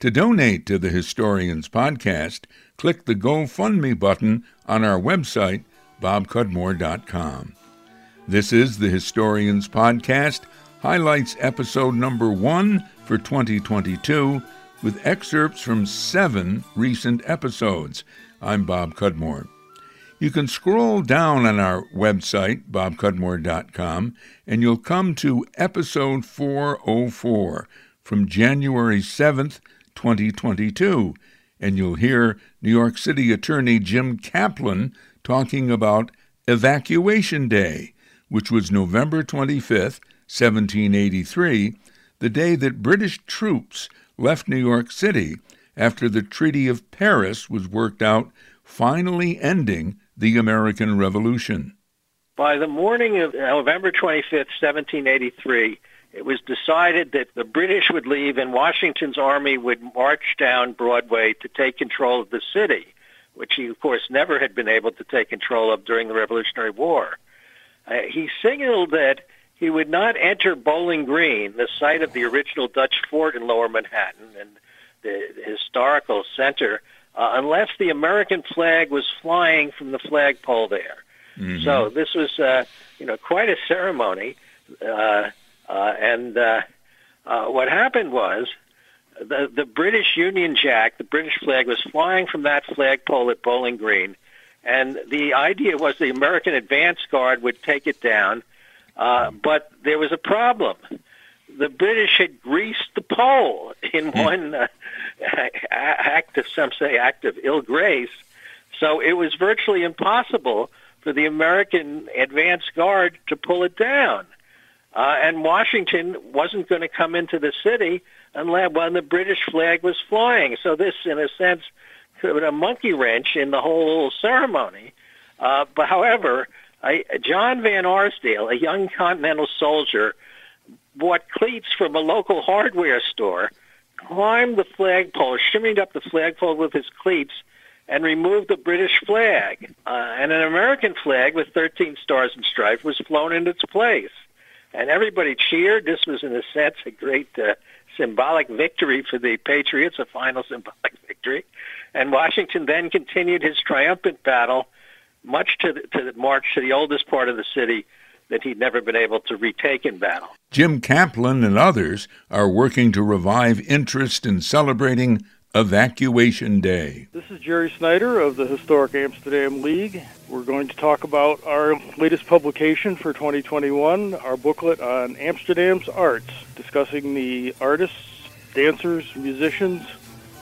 To donate to the Historians Podcast, click the GoFundMe button on our website, bobcudmore.com. This is the Historians Podcast, highlights episode number one for 2022, with excerpts from seven recent episodes. I'm Bob Cudmore. You can scroll down on our website, bobcudmore.com, and you'll come to episode 404 from January 7th, 2022, and you'll hear New York City Attorney Jim Kaplan talking about Evacuation Day, which was November 25th, 1783, the day that British troops left New York City after the Treaty of Paris was worked out, finally ending the American Revolution. By the morning of November 25th, 1783, it was decided that the British would leave and Washington's army would march down Broadway to take control of the city, which he, of course, never had been able to take control of during the Revolutionary War. Uh, he signaled that he would not enter Bowling Green, the site of the original Dutch fort in lower Manhattan and the historical center, uh, unless the American flag was flying from the flagpole there. Mm-hmm. So this was, uh, you know, quite a ceremony. Uh, uh, and uh, uh, what happened was the, the British Union Jack, the British flag, was flying from that flagpole at Bowling Green. And the idea was the American advance guard would take it down. Uh, but there was a problem. The British had greased the pole in one uh, act of, some say, act of ill grace. So it was virtually impossible for the American advance guard to pull it down. Uh, and Washington wasn't going to come into the city unless when the British flag was flying. So this, in a sense, put a monkey wrench in the whole ceremony. Uh, but however, I, John Van Arsdale, a young Continental soldier, bought cleats from a local hardware store, climbed the flagpole, shimmied up the flagpole with his cleats, and removed the British flag. Uh, and an American flag with 13 stars and stripes was flown in its place and everybody cheered. This was, in a sense, a great uh, symbolic victory for the Patriots, a final symbolic victory. And Washington then continued his triumphant battle, much to the, to the march to the oldest part of the city that he'd never been able to retake in battle. Jim Kaplan and others are working to revive interest in celebrating Evacuation Day. This is Jerry Snyder of the Historic Amsterdam League. We're going to talk about our latest publication for 2021, our booklet on Amsterdam's arts, discussing the artists, dancers, musicians,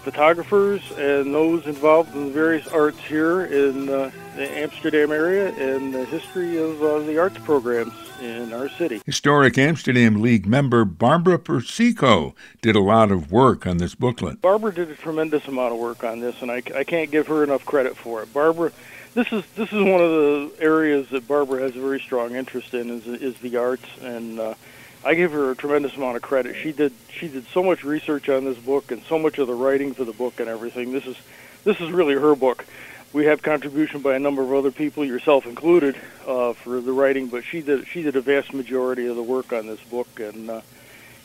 photographers, and those involved in the various arts here in uh, the Amsterdam area and the history of uh, the arts programs in our city. Historic Amsterdam League member Barbara Persico did a lot of work on this booklet. Barbara did a tremendous amount of work on this, and I, I can't give her enough credit for it. Barbara, this is this is one of the areas that Barbara has a very strong interest in is is the arts, and uh, I give her a tremendous amount of credit. She did she did so much research on this book and so much of the writing for the book and everything. This is this is really her book we have contribution by a number of other people, yourself included, uh, for the writing. But she did she did a vast majority of the work on this book and uh,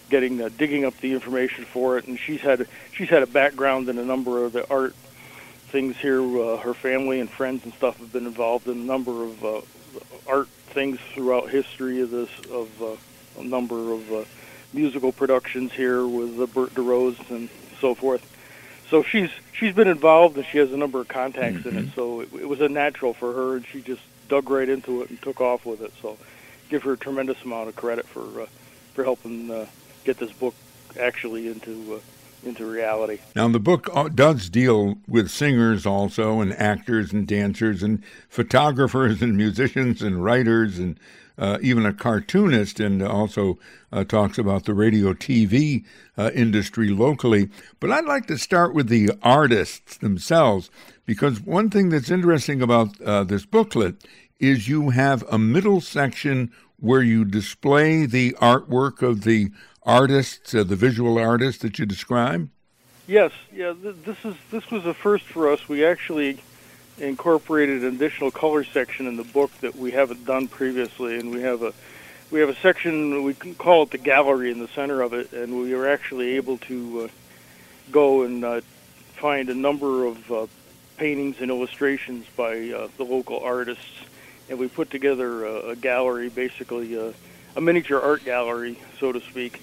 getting uh, digging up the information for it. And she's had she's had a background in a number of the art things here. Uh, her family and friends and stuff have been involved in a number of uh, art things throughout history of this of uh, a number of uh, musical productions here with uh, Bert DeRose and so forth so she's she's been involved and she has a number of contacts mm-hmm. in it. Mhm. So it, it was a natural for her, and she just dug right into it and took off with it. So give her a tremendous amount of credit for uh, for helping uh, get this book actually into uh, into reality. Now, the book uh, does deal with singers also, and actors and dancers, and photographers and musicians and writers, and uh, even a cartoonist, and also uh, talks about the radio TV uh, industry locally. But I'd like to start with the artists themselves, because one thing that's interesting about uh, this booklet is you have a middle section where you display the artwork of the artists, uh, the visual artists that you describe. Yes, yeah. Th- this is this was a first for us. We actually incorporated an additional color section in the book that we haven't done previously, and we have a we have a section we can call it the gallery in the center of it, and we were actually able to uh, go and uh, find a number of uh, paintings and illustrations by uh, the local artists, and we put together a, a gallery, basically a, a miniature art gallery, so to speak,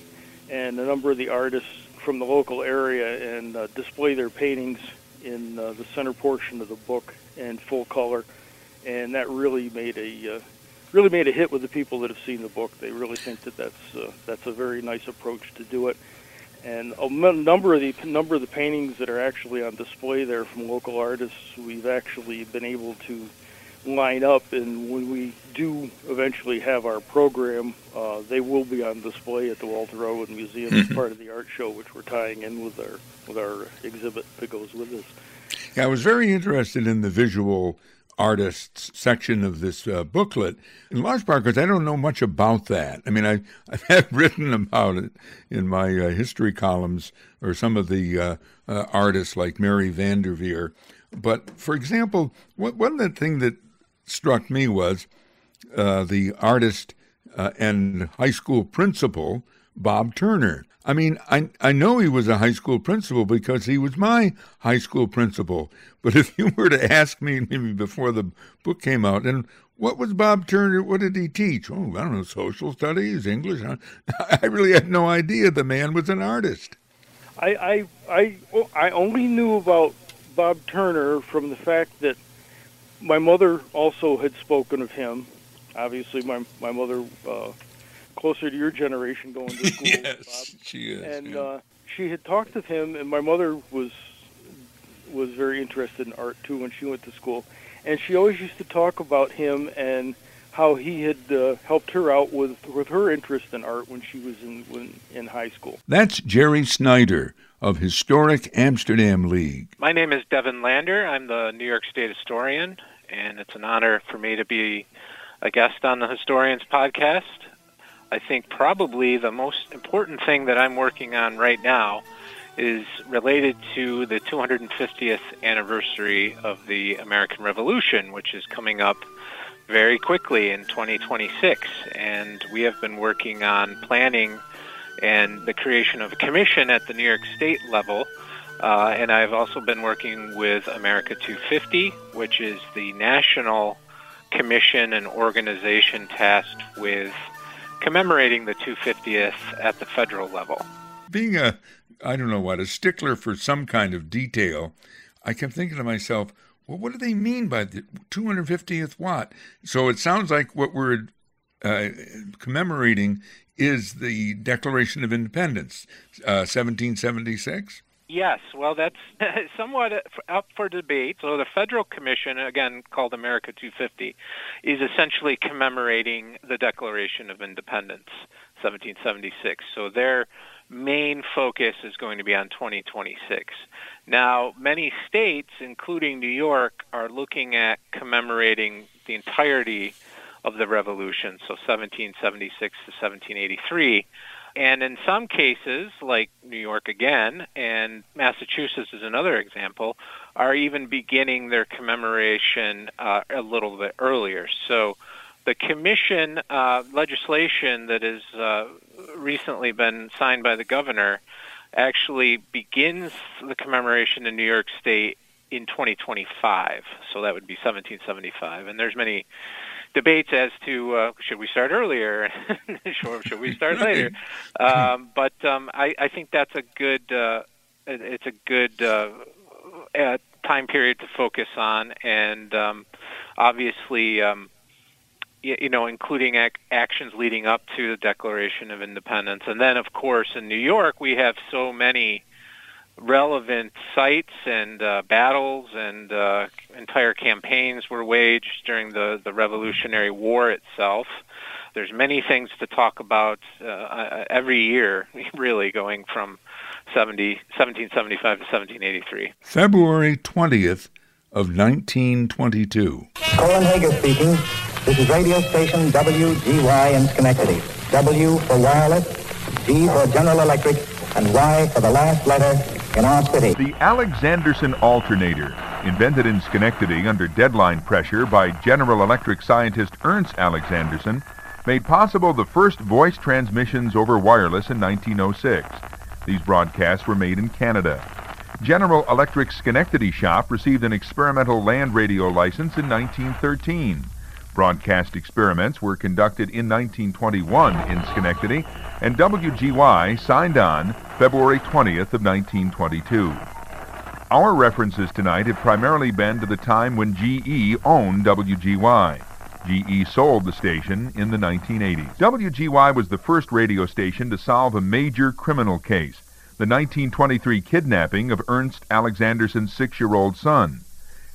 and a number of the artists from the local area and uh, display their paintings in uh, the center portion of the book in full color, and that really made a uh, really made a hit with the people that have seen the book. They really think that that's uh, that's a very nice approach to do it. And a number of the number of the paintings that are actually on display there from local artists, we've actually been able to line up. And when we do eventually have our program, uh, they will be on display at the Walter Elwood Museum as part of the art show, which we're tying in with our with our exhibit that goes with this. Yeah, I was very interested in the visual artists section of this uh, booklet, in large part because I don't know much about that. I mean, I, I've had written about it in my uh, history columns or some of the uh, uh artists like Mary Van der Veer. But for example, one of the things that struck me was uh, the artist uh, and high school principal, Bob Turner. I mean, I, I know he was a high school principal because he was my high school principal. But if you were to ask me maybe before the book came out, and what was Bob Turner? What did he teach? Oh, I don't know, social studies, English. I really had no idea the man was an artist. I I I, I only knew about Bob Turner from the fact that my mother also had spoken of him. Obviously, my my mother uh, closer to your generation going to school. yes, Bob. she is. And yeah. uh, she had talked with him, and my mother was was very interested in art too when she went to school, and she always used to talk about him and how he had uh, helped her out with with her interest in art when she was in when, in high school. That's Jerry Snyder of Historic Amsterdam League. My name is Devin Lander. I'm the New York State historian, and it's an honor for me to be a guest on the Historians podcast. I think probably the most important thing that I'm working on right now is related to the 250th anniversary of the American Revolution, which is coming up very quickly in 2026. And we have been working on planning and the creation of a commission at the New York State level. Uh, and I've also been working with America 250, which is the national commission and organization tasked with commemorating the 250th at the federal level. Being a, I don't know what, a stickler for some kind of detail, I kept thinking to myself, well, what do they mean by the 250th what? So it sounds like what we're uh, commemorating is the Declaration of Independence, uh, 1776. Yes, well, that's somewhat up for debate. So the Federal Commission, again called America 250, is essentially commemorating the Declaration of Independence, 1776. So their main focus is going to be on 2026. Now, many states, including New York, are looking at commemorating the entirety of the Revolution, so 1776 to 1783 and in some cases, like New York again, and Massachusetts is another example, are even beginning their commemoration uh, a little bit earlier. So the commission uh, legislation that has uh, recently been signed by the governor actually begins the commemoration in New York State in 2025. So that would be 1775. And there's many debates as to uh, should we start earlier or should we start later. Um, but um, I, I think that's a good uh, it's a good uh, uh, time period to focus on, and um, obviously. Um, you know, including ac- actions leading up to the Declaration of Independence, and then, of course, in New York, we have so many relevant sites and uh, battles and uh, entire campaigns were waged during the, the Revolutionary War itself. There's many things to talk about uh, uh every year, really, going from 70, 1775 to 1783. February 20th of 1922. Kolin Hager speaking. This is radio station WGY in Schenectady. W for wireless, G for General Electric, and Y for the last letter in our city. The Alexanderson alternator, invented in Schenectady under deadline pressure by General Electric scientist Ernst Alexanderson, made possible the first voice transmissions over wireless in 1906. These broadcasts were made in Canada. General Electric Schenectady Shop received an experimental land radio license in 1913. Broadcast experiments were conducted in 1921 in Schenectady, and WGY signed on February 20th of 1922. Our references tonight have primarily been to the time when GE owned WGY. GE sold the station in the 1980s. WGY was the first radio station to solve a major criminal case, the 1923 kidnapping of Ernst Alexanderson's six-year-old son.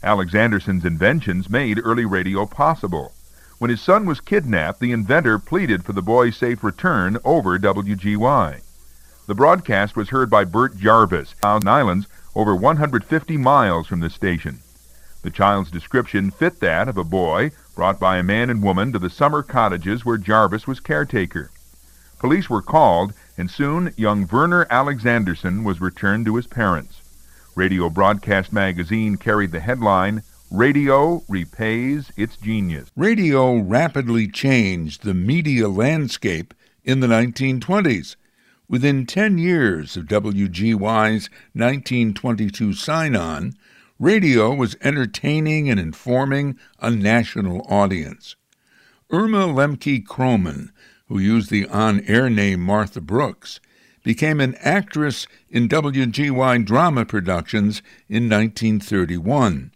Alexanderson's inventions made early radio possible. When his son was kidnapped, the inventor pleaded for the boy's safe return over WGY. The broadcast was heard by Bert Jarvis, Thousand Islands, over 150 miles from the station. The child's description fit that of a boy brought by a man and woman to the summer cottages where Jarvis was caretaker. Police were called, and soon young Werner Alexanderson was returned to his parents. Radio Broadcast Magazine carried the headline, Radio repays its genius. Radio rapidly changed the media landscape in the 1920s. Within 10 years of WGY's 1922 sign on, radio was entertaining and informing a national audience. Irma Lemke Kroman, who used the on air name Martha Brooks, became an actress in WGY drama productions in 1931.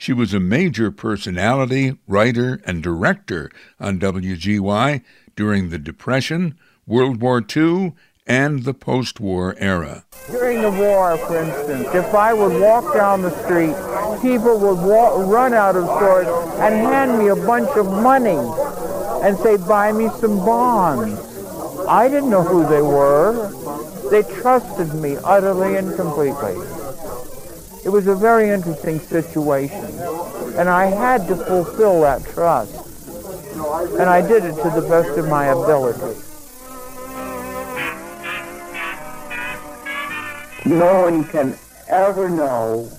She was a major personality, writer, and director on WGY during the Depression, World War II, and the post war era. During the war, for instance, if I would walk down the street, people would walk, run out of stores and hand me a bunch of money and say, buy me some bonds. I didn't know who they were. They trusted me utterly and completely. It was a very interesting situation, and I had to fulfill that trust. And I did it to the best of my ability. No one can ever know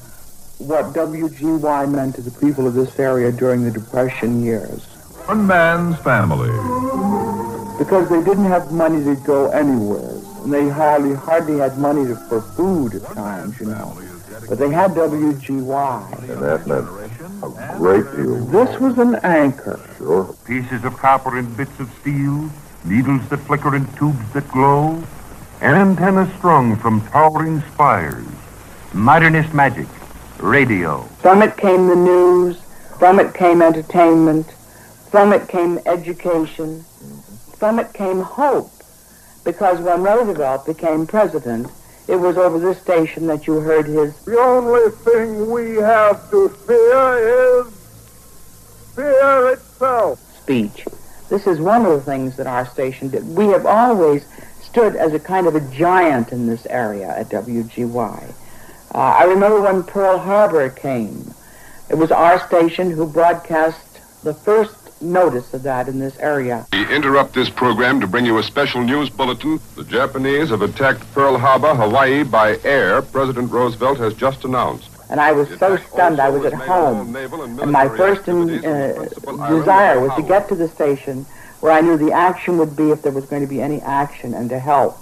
what WGY meant to the people of this area during the Depression years. One man's family. Because they didn't have money to go anywhere. And they hardly hardly had money to, for food at times, you know. But they had WGY. And that meant a great deal. This was an anchor. Sure. Pieces of copper and bits of steel, needles that flicker and tubes that glow, antennas strung from towering spires. Modernist magic, radio. From it came the news. From it came entertainment. From it came education. From it came hope. Because when Roosevelt became president, it was over this station that you heard his. The only thing we have to fear is fear itself. Speech. This is one of the things that our station did. We have always stood as a kind of a giant in this area at WGY. Uh, I remember when Pearl Harbor came. It was our station who broadcast the first notice of that in this area. We interrupt this program to bring you a special news bulletin. The Japanese have attacked Pearl Harbor, Hawaii by air, President Roosevelt has just announced. And I was so stunned. I was at home. And my first in, uh, desire was to get to the station where I knew the action would be if there was going to be any action and to help.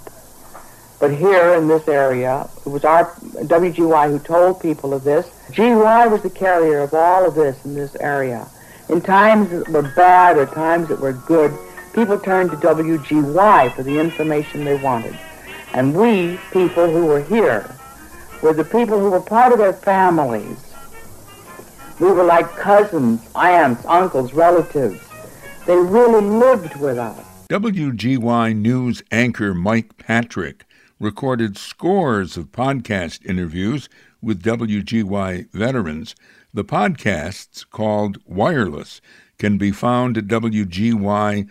But here in this area, it was our WGY who told people of this. GY was the carrier of all of this in this area. In times that were bad or times that were good, people turned to WGY for the information they wanted. And we, people who were here, were the people who were part of their families. We were like cousins, aunts, uncles, relatives. They really lived with us. WGY News anchor Mike Patrick recorded scores of podcast interviews with WGY veterans. The podcasts, called Wireless, can be found at WGY.com.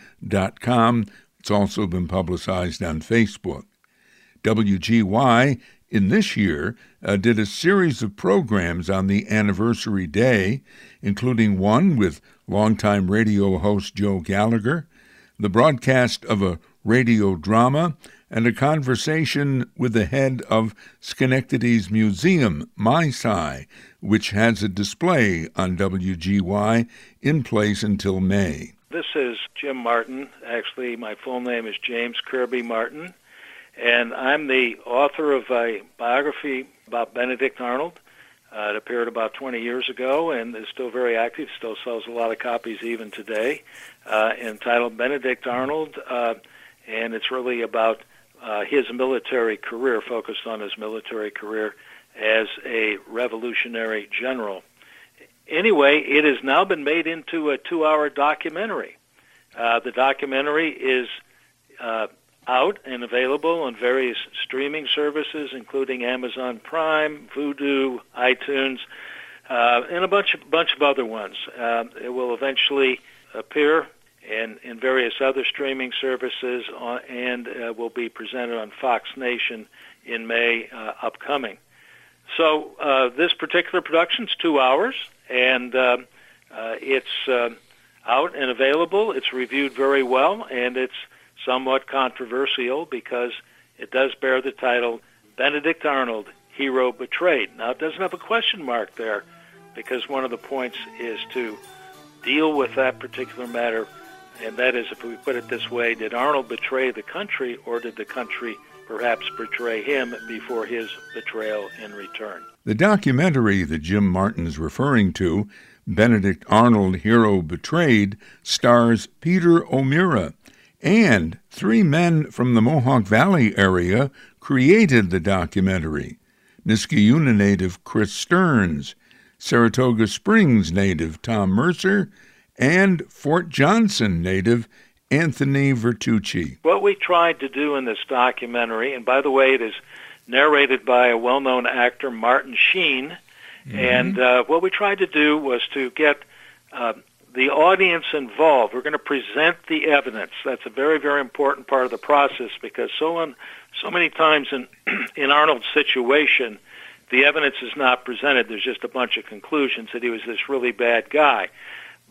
It's also been publicized on Facebook. WGY in this year uh, did a series of programs on the anniversary day, including one with longtime radio host Joe Gallagher, the broadcast of a radio drama, and a conversation with the head of Schenectady's museum, miSci, which has a display on WGY in place until May. This is Jim Martin. Actually, my full name is James Kirby Martin and I'm the author of a biography about Benedict Arnold. Uh, it appeared about 20 years ago and is still very active, still sells a lot of copies even today, uh, entitled Benedict Arnold, uh, and it's really about uh, his military career, focused on his military career as a revolutionary general. Anyway, it has now been made into a two-hour documentary. Uh, the documentary is uh, out and available on various streaming services, including Amazon Prime, Vudu, iTunes, uh, and a bunch of bunch of other ones. Uh, it will eventually appear in, in various other streaming services on, and uh, will be presented on Fox Nation in May uh, upcoming. So uh, this particular production is two hours, and uh, it's out and available. It's reviewed very well, and it's somewhat controversial because it does bear the title Benedict Arnold, Hero Betrayed. Now, it doesn't have a question mark there because one of the points is to deal with that particular matter, and that is, if we put it this way, did Arnold betray the country or did the country perhaps betray him before his betrayal in return? The documentary that Jim Martin's referring to, Benedict Arnold Hero Betrayed, stars Peter O'Meara, and three men from the Mohawk Valley area created the documentary Niskayuna native Chris Stearns, Saratoga Springs native Tom Mercer, and Fort Johnson native Anthony Vertucci. What we tried to do in this documentary, and by the way, it is narrated by a well known actor, Martin Sheen, mm-hmm. and uh, what we tried to do was to get uh, the audience involved. We're going to present the evidence. That's a very, very important part of the process because so on, so many times in in Arnold's situation, the evidence is not presented. There's just a bunch of conclusions that he was this really bad guy.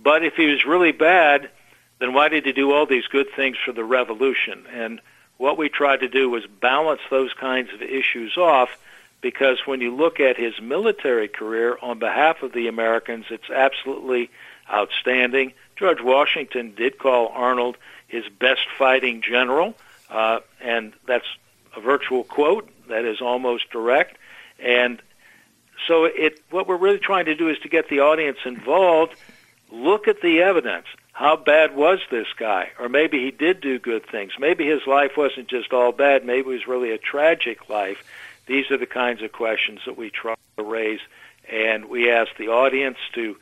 But if he was really bad, then why did he do all these good things for the revolution? And what we tried to do was balance those kinds of issues off because when you look at his military career on behalf of the Americans, it's absolutely outstanding. George Washington did call Arnold his best fighting general, uh, and that's a virtual quote that is almost direct. And so, it what we're really trying to do is to get the audience involved. Look at the evidence. How bad was this guy? Or maybe he did do good things. Maybe his life wasn't just all bad. Maybe it was really a tragic life. These are the kinds of questions that we try to raise, and we ask the audience to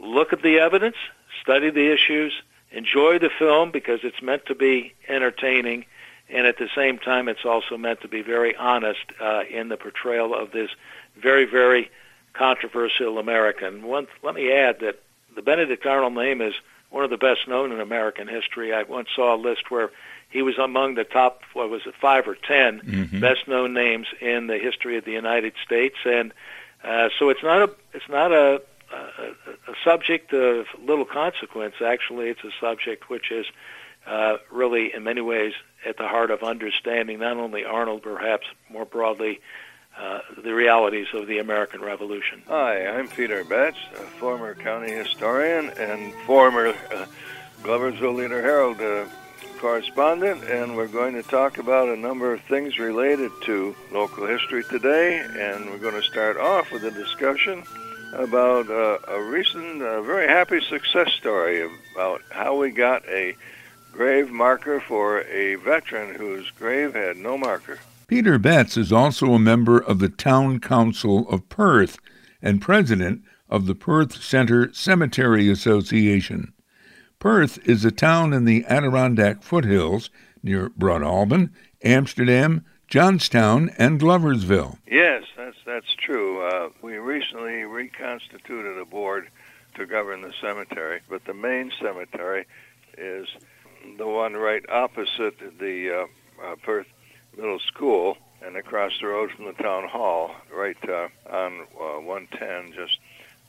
look at the evidence, study the issues, enjoy the film because it's meant to be entertaining, and at the same time, it's also meant to be very honest uh, in the portrayal of this very, very controversial American. One, let me add that the Benedict Arnold name is one of the best known in American history. I once saw a list where he was among the top, what was it, five or 10 mm-hmm. best known names in the history of the United States, and uh, so it's not a it's not a a, a subject of little consequence. Actually, it's a subject which is uh, really, in many ways, at the heart of understanding not only Arnold, perhaps more broadly, uh, the realities of the American Revolution. Hi, I'm Peter Betts, a former county historian and former uh, Gloversville Leader Herald uh, correspondent, and we're going to talk about a number of things related to local history today. And we're going to start off with a discussion about uh, a recent, uh, very happy success story about how we got a grave marker for a veteran whose grave had no marker. Peter Betts is also a member of the Town Council of Perth and president of the Perth Center Cemetery Association. Perth is a town in the Adirondack foothills near Broadalbin, Amsterdam, Johnstown, and Gloversville. Yes, that's that's true. Uh, we recently reconstituted a board to govern the cemetery, but the main cemetery is the one right opposite the uh, uh, Perth Middle School and across the road from the town hall, right uh, on uh, 110, just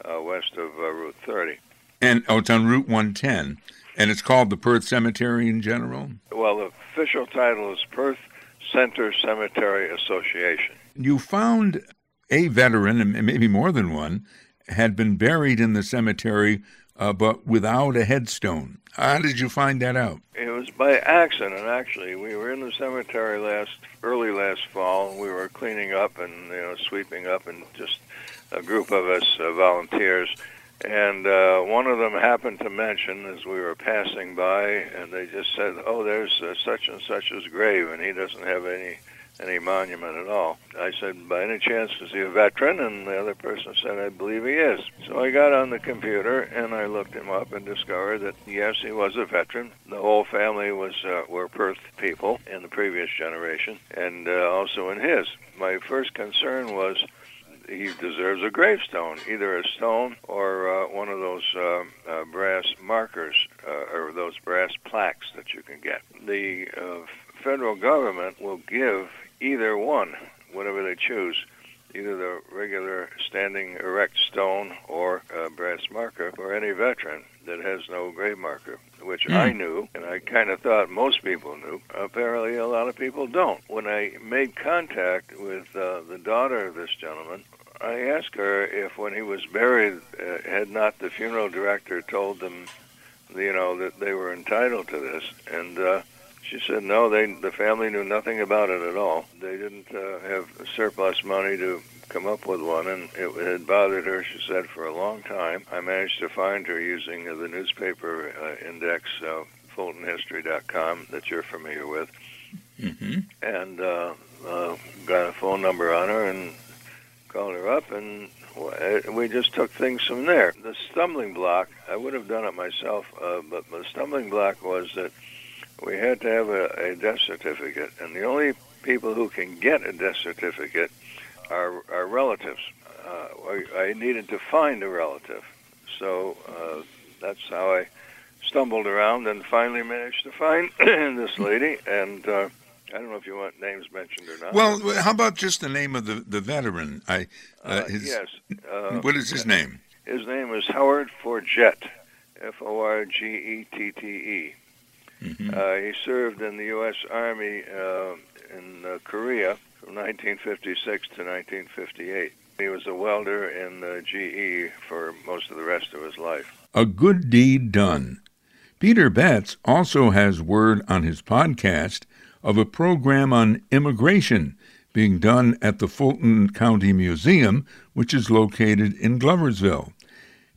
uh, west of uh, Route 30. And oh, it's on Route 110, and it's called the Perth Cemetery in general. Well, the official title is Perth Center Cemetery Association. You found a veteran, and maybe more than one, had been buried in the cemetery uh, but without a headstone. How did you find that out? It was by accident, actually. We were in the cemetery last, early last fall. We were cleaning up and you know sweeping up, and just a group of us uh, volunteers. And uh, one of them happened to mention as we were passing by, and they just said, "Oh, there's uh, such and such's grave, and he doesn't have any any monument at all." I said, "By any chance is he a veteran?" And the other person said, "I believe he is." So I got on the computer and I looked him up and discovered that yes, he was a veteran. The whole family was uh, were Perth people in the previous generation, and uh, also in his. My first concern was he deserves a gravestone, either a stone or uh, one of those uh, uh, brass markers uh, or those brass plaques that you can get. The uh, federal government will give either one, whatever they choose, either the regular standing erect stone or a brass marker for any veteran that has no grave marker, which Hmm. I knew, and I kind of thought most people knew. Apparently, a lot of people don't. When I made contact with uh, the daughter of this gentleman, I asked her if, when he was buried, uh, had not the funeral director told them, you know, that they were entitled to this, and. Uh, she said no. They the family knew nothing about it at all. They didn't uh, have surplus money to come up with one, and it had bothered her. She said for a long time. I managed to find her using uh, the newspaper uh, index, uh, FultonHistory.com, that you're familiar with, Mm-hmm. and uh, uh, got a phone number on her and called her up, and we just took things from there. The stumbling block, I would have done it myself, uh, but the stumbling block was that we had to have a, a death certificate, and the only people who can get a death certificate are, are relatives. Uh, I, I needed to find a relative, so uh, that's how I stumbled around and finally managed to find this lady. And uh, I don't know if you want names mentioned or not. Well, how about just the name of the, the veteran? I uh, Uh, his, yes. Uh, what is his name? His name is Howard Forgette, F O R G E T T E. Mm-hmm. Uh, he served in the U.S. Army uh, in uh, Korea from 1956 to 1958. He was a welder in uh, GE for most of the rest of his life. A good deed done. Peter Betts also has word on his podcast of a program on immigration being done at the Fulton County Museum, which is located in Gloversville.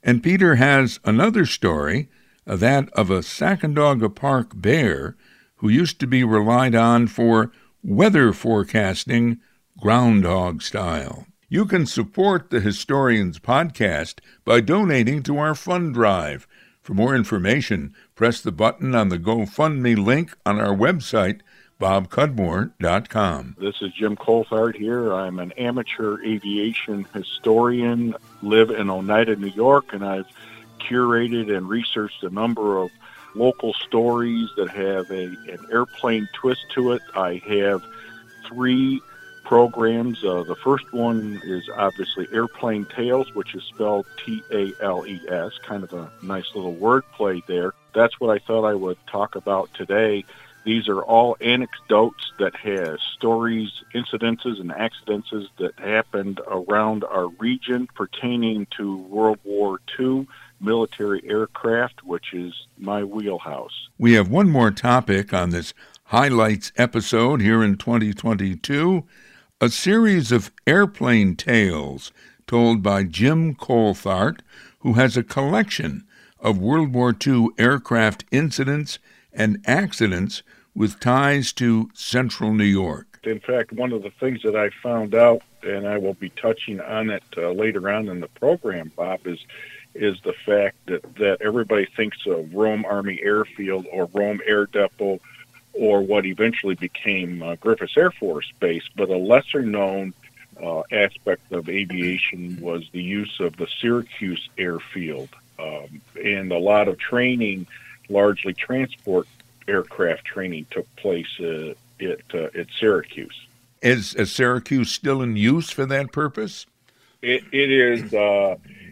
And Peter has another story, Uh, that of a Sacandaga Park bear who used to be relied on for weather forecasting, groundhog style. You can support the Historians Podcast by donating to our fund drive. For more information, press the button on the GoFundMe link on our website, bobcudmore.com. This is Jim Colthart here. I'm an amateur aviation historian, live in Oneida, New York, and I've curated and researched a number of local stories that have a, an airplane twist to it. I have three programs. Uh, the first one is obviously Airplane Tales, which is spelled T A L E S, kind of a nice little wordplay there. That's what I thought I would talk about today. These are all anecdotes that have stories, incidences, and accidents that happened around our region pertaining to World War II military aircraft, which is my wheelhouse. We have one more topic on this highlights episode here in 2022 a series of airplane tales told by Jim Colthart, who has a collection of World War II aircraft incidents and accidents with ties to central New York. In fact, one of the things that I found out, and I will be touching on it uh, later on in the program, Bob, is is the fact that, that everybody thinks of Rome Army Airfield or Rome Air Depot or what eventually became uh, Griffiss Air Force Base, but a lesser known uh, aspect of aviation was the use of the Syracuse Airfield. Um, and a lot of training, largely transport aircraft training, took place uh, at, uh, at Syracuse. Is, is Syracuse still in use for that purpose? It, it is.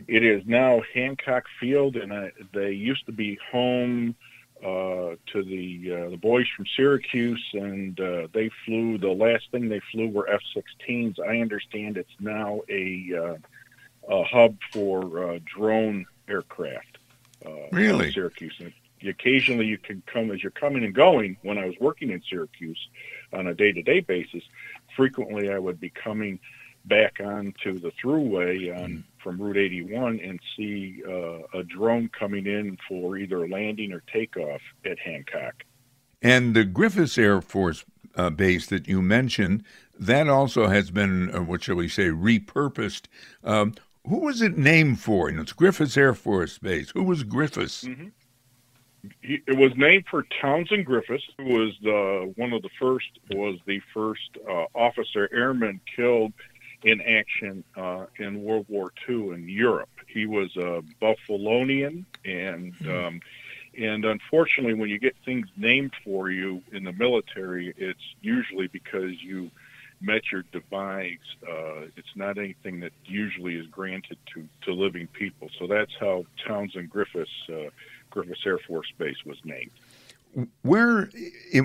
It is now Hancock Field, and uh, they used to be home uh, to the uh, the boys from Syracuse, and uh, they flew. The last thing they flew were F-16s. I understand it's now a, uh, a hub for uh, drone aircraft. Uh, really, Syracuse. And occasionally, you can come as you're coming and going. When I was working in Syracuse on a day-to-day basis, frequently I would be coming back onto the throughway on mm. from Route 81 and see uh, a drone coming in for either landing or takeoff at Hancock. And the Griffiss Air Force uh, base that you mentioned, that also has been, uh, what shall we say, repurposed. Um, who was it named for? And it's Griffiss Air Force Base. Who was Griffiss? Mm-hmm. He, it was named for Townsend Griffiss, who was the one of the first was the first uh, officer airman killed in action uh, in World War II in Europe. He was a Buffalonian, and hmm. um, and unfortunately, when you get things named for you in the military, it's usually because you met your demise. Uh, it's not anything that usually is granted to, to living people. So that's how Townsend Griffiss, uh, Griffiss Air Force Base was named. Where,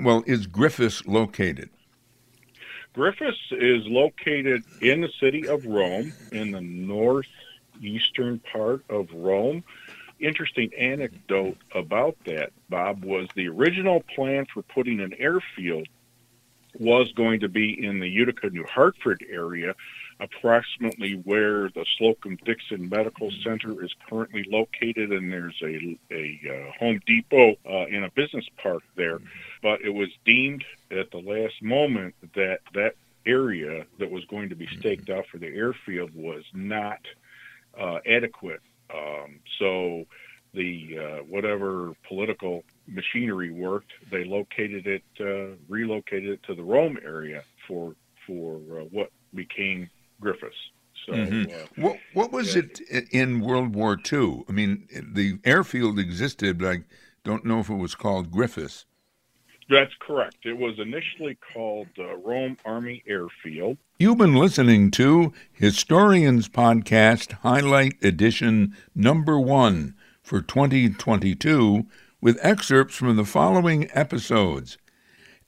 well, is Griffiss located? Griffiss is located in the city of Rome, in the northeastern part of Rome. Interesting anecdote about that, Bob, was the original plan for putting an airfield was going to be in the Utica, New Hartford area, approximately where the Slocum Dickson Medical Center is currently located, and there's a, a uh, Home Depot uh, in a business park there. But it was deemed at the last moment that that area that was going to be staked out for the airfield was not uh, adequate. Um, so the uh, whatever political machinery worked, they located it, uh, relocated it to the Rome area for for uh, what became Griffiss. So, mm-hmm. uh, what what was yeah. it in World War II? I mean, the airfield existed, but I don't know if it was called Griffiss. That's correct. It was initially called uh, Rome Army Airfield. You've been listening to Historians Podcast Highlight Edition Number One for 2022 with excerpts from the following episodes.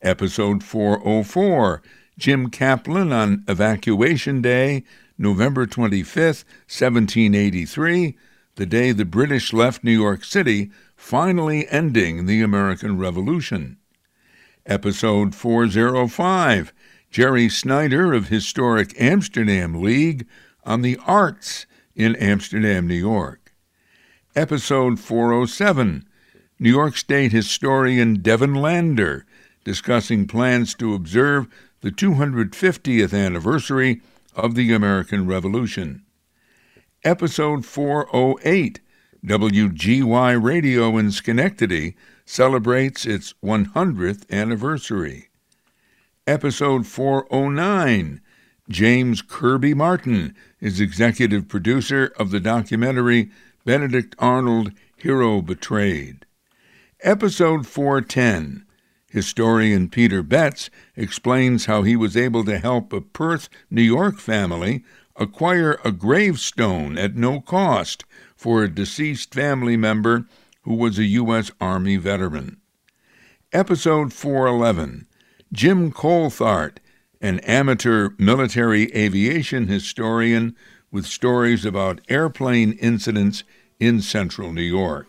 Episode 404 Jim Kaplan on Evacuation Day, November 25, 1783, the day the British left New York City, finally ending the American Revolution. Episode 405 Jerry Snyder of Historic Amsterdam League on the arts in Amsterdam, New York. Episode 407 New York State historian Devin Lander discussing plans to observe the 250th anniversary of the American Revolution. Episode 408, WGY Radio in Schenectady celebrates its 100th anniversary. Episode 409, James Kirby Martin is executive producer of the documentary Benedict Arnold Hero Betrayed. Episode 410 Historian Peter Betts explains how he was able to help a Perth, New York family acquire a gravestone at no cost for a deceased family member who was a U.S. Army veteran. Episode 411 Jim Colthart, an amateur military aviation historian with stories about airplane incidents in central New York.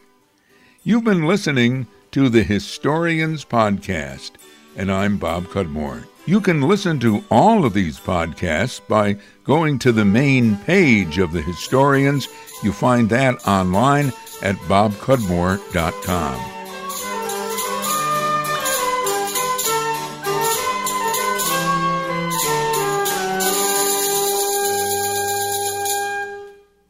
You've been listening to the Historians Podcast, and I'm Bob Cudmore. You can listen to all of these podcasts by going to the main page of the Historians. You find that online at bobcudmore.com.